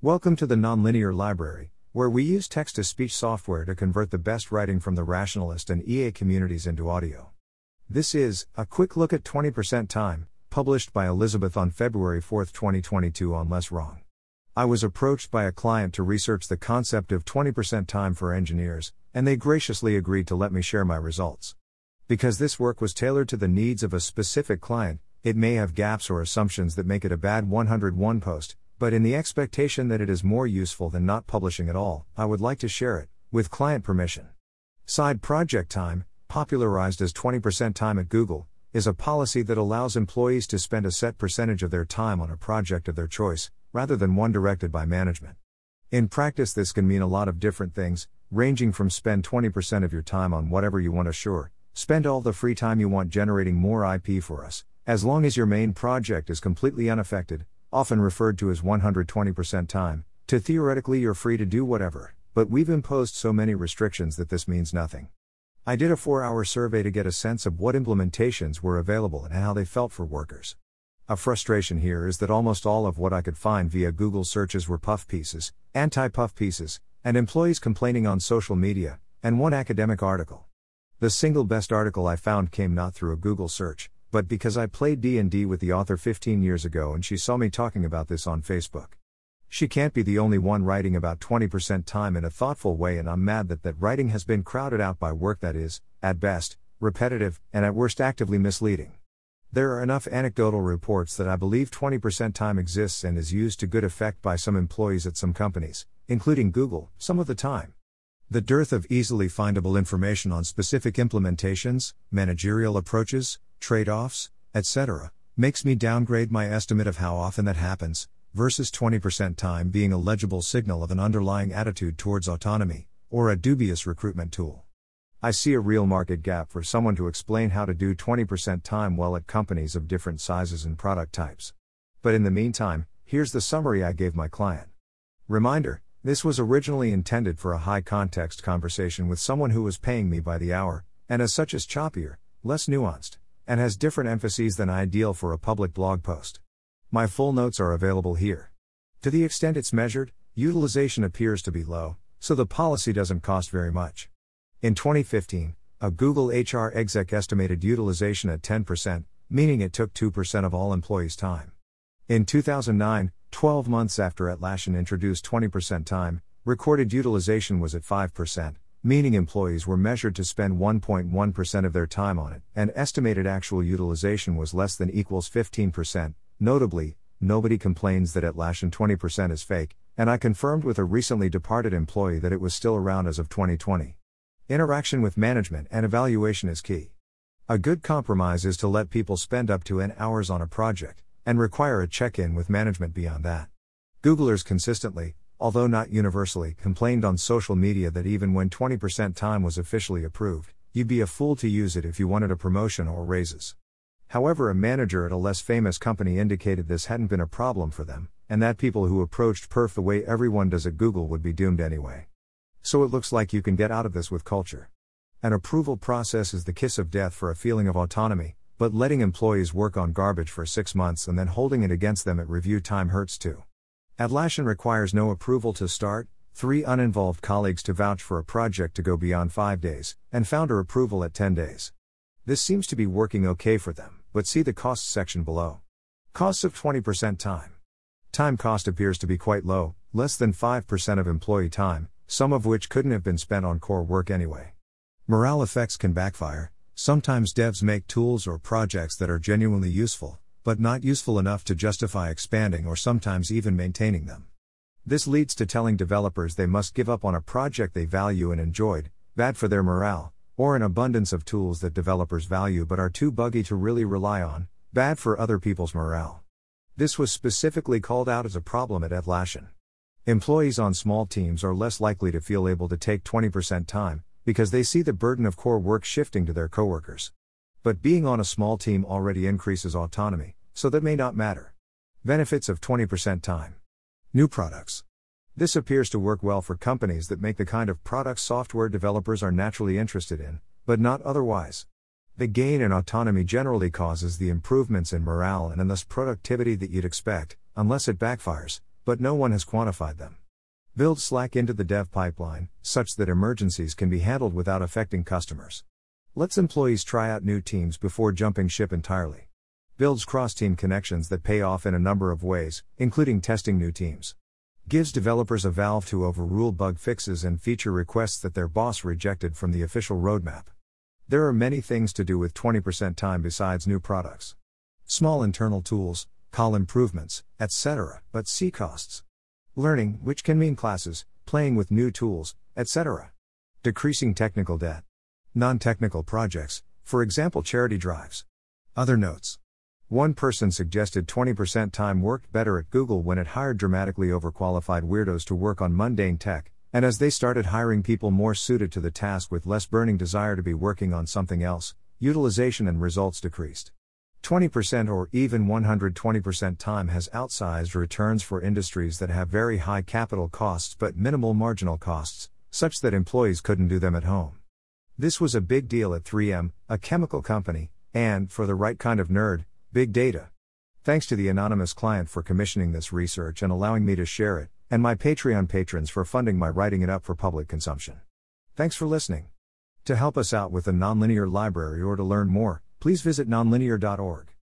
Welcome to the Nonlinear Library, where we use text to speech software to convert the best writing from the rationalist and EA communities into audio. This is a quick look at 20% time, published by Elizabeth on February 4, 2022 on Less Wrong. I was approached by a client to research the concept of 20% time for engineers, and they graciously agreed to let me share my results. Because this work was tailored to the needs of a specific client, it may have gaps or assumptions that make it a bad 101 post, but in the expectation that it is more useful than not publishing at all, I would like to share it, with client permission. Side project time, popularized as 20% time at Google, is a policy that allows employees to spend a set percentage of their time on a project of their choice, rather than one directed by management. In practice, this can mean a lot of different things, ranging from spend 20% of your time on whatever you want assure, spend all the free time you want generating more IP for us, as long as your main project is completely unaffected, often referred to as 120% time, to theoretically you're free to do whatever, but we've imposed so many restrictions that this means nothing. I did a four hour survey to get a sense of what implementations were available and how they felt for workers. A frustration here is that almost all of what I could find via Google searches were puff pieces, anti puff pieces, and employees complaining on social media, and one academic article. The single best article I found came not through a Google search, but because I played D&D with the author 15 years ago and she saw me talking about this on Facebook. She can't be the only one writing about 20% time in a thoughtful way and I'm mad that that writing has been crowded out by work that is, at best, repetitive, and at worst actively misleading. There are enough anecdotal reports that I believe 20% time exists and is used to good effect by some employees at some companies, including Google, some of the time. The dearth of easily findable information on specific implementations, managerial approaches, trade offs, etc., makes me downgrade my estimate of how often that happens, versus 20% time being a legible signal of an underlying attitude towards autonomy, or a dubious recruitment tool. I see a real market gap for someone to explain how to do 20% time well at companies of different sizes and product types. But in the meantime, here's the summary I gave my client. Reminder this was originally intended for a high context conversation with someone who was paying me by the hour, and as such is choppier, less nuanced, and has different emphases than ideal for a public blog post. My full notes are available here. To the extent it's measured, utilization appears to be low, so the policy doesn't cost very much. In 2015, a Google HR exec estimated utilization at 10%, meaning it took 2% of all employees' time. In 2009, 12 months after Atlassian introduced 20% time, recorded utilization was at 5%, meaning employees were measured to spend 1.1% of their time on it, and estimated actual utilization was less than equals 15%. Notably, nobody complains that Atlassian 20% is fake, and I confirmed with a recently departed employee that it was still around as of 2020. Interaction with management and evaluation is key. A good compromise is to let people spend up to N hours on a project, and require a check in with management beyond that. Googlers consistently, although not universally, complained on social media that even when 20% time was officially approved, you'd be a fool to use it if you wanted a promotion or raises. However, a manager at a less famous company indicated this hadn't been a problem for them, and that people who approached perf the way everyone does at Google would be doomed anyway. So it looks like you can get out of this with culture. An approval process is the kiss of death for a feeling of autonomy, but letting employees work on garbage for six months and then holding it against them at review time hurts too. Atlassian requires no approval to start, three uninvolved colleagues to vouch for a project to go beyond five days, and founder approval at 10 days. This seems to be working okay for them, but see the costs section below. Costs of 20% time. Time cost appears to be quite low, less than 5% of employee time, some of which couldn't have been spent on core work anyway. Morale effects can backfire. Sometimes devs make tools or projects that are genuinely useful, but not useful enough to justify expanding or sometimes even maintaining them. This leads to telling developers they must give up on a project they value and enjoyed, bad for their morale, or an abundance of tools that developers value but are too buggy to really rely on, bad for other people's morale. This was specifically called out as a problem at Atlassian. Employees on small teams are less likely to feel able to take 20% time, because they see the burden of core work shifting to their coworkers. But being on a small team already increases autonomy, so that may not matter. Benefits of 20% time. New products. This appears to work well for companies that make the kind of products software developers are naturally interested in, but not otherwise. The gain in autonomy generally causes the improvements in morale and thus productivity that you'd expect, unless it backfires, but no one has quantified them. Build Slack into the dev pipeline, such that emergencies can be handled without affecting customers. Let's employees try out new teams before jumping ship entirely. Builds cross team connections that pay off in a number of ways, including testing new teams. Gives developers a valve to overrule bug fixes and feature requests that their boss rejected from the official roadmap. There are many things to do with 20% time besides new products. Small internal tools, call improvements, etc., but see costs. Learning, which can mean classes, playing with new tools, etc. Decreasing technical debt. Non technical projects, for example, charity drives. Other notes. One person suggested 20% time worked better at Google when it hired dramatically overqualified weirdos to work on mundane tech, and as they started hiring people more suited to the task with less burning desire to be working on something else, utilization and results decreased. 20% or even 120% time has outsized returns for industries that have very high capital costs but minimal marginal costs, such that employees couldn't do them at home. This was a big deal at 3M, a chemical company, and, for the right kind of nerd, big data. Thanks to the anonymous client for commissioning this research and allowing me to share it, and my Patreon patrons for funding my writing it up for public consumption. Thanks for listening. To help us out with the nonlinear library or to learn more, please visit nonlinear.org.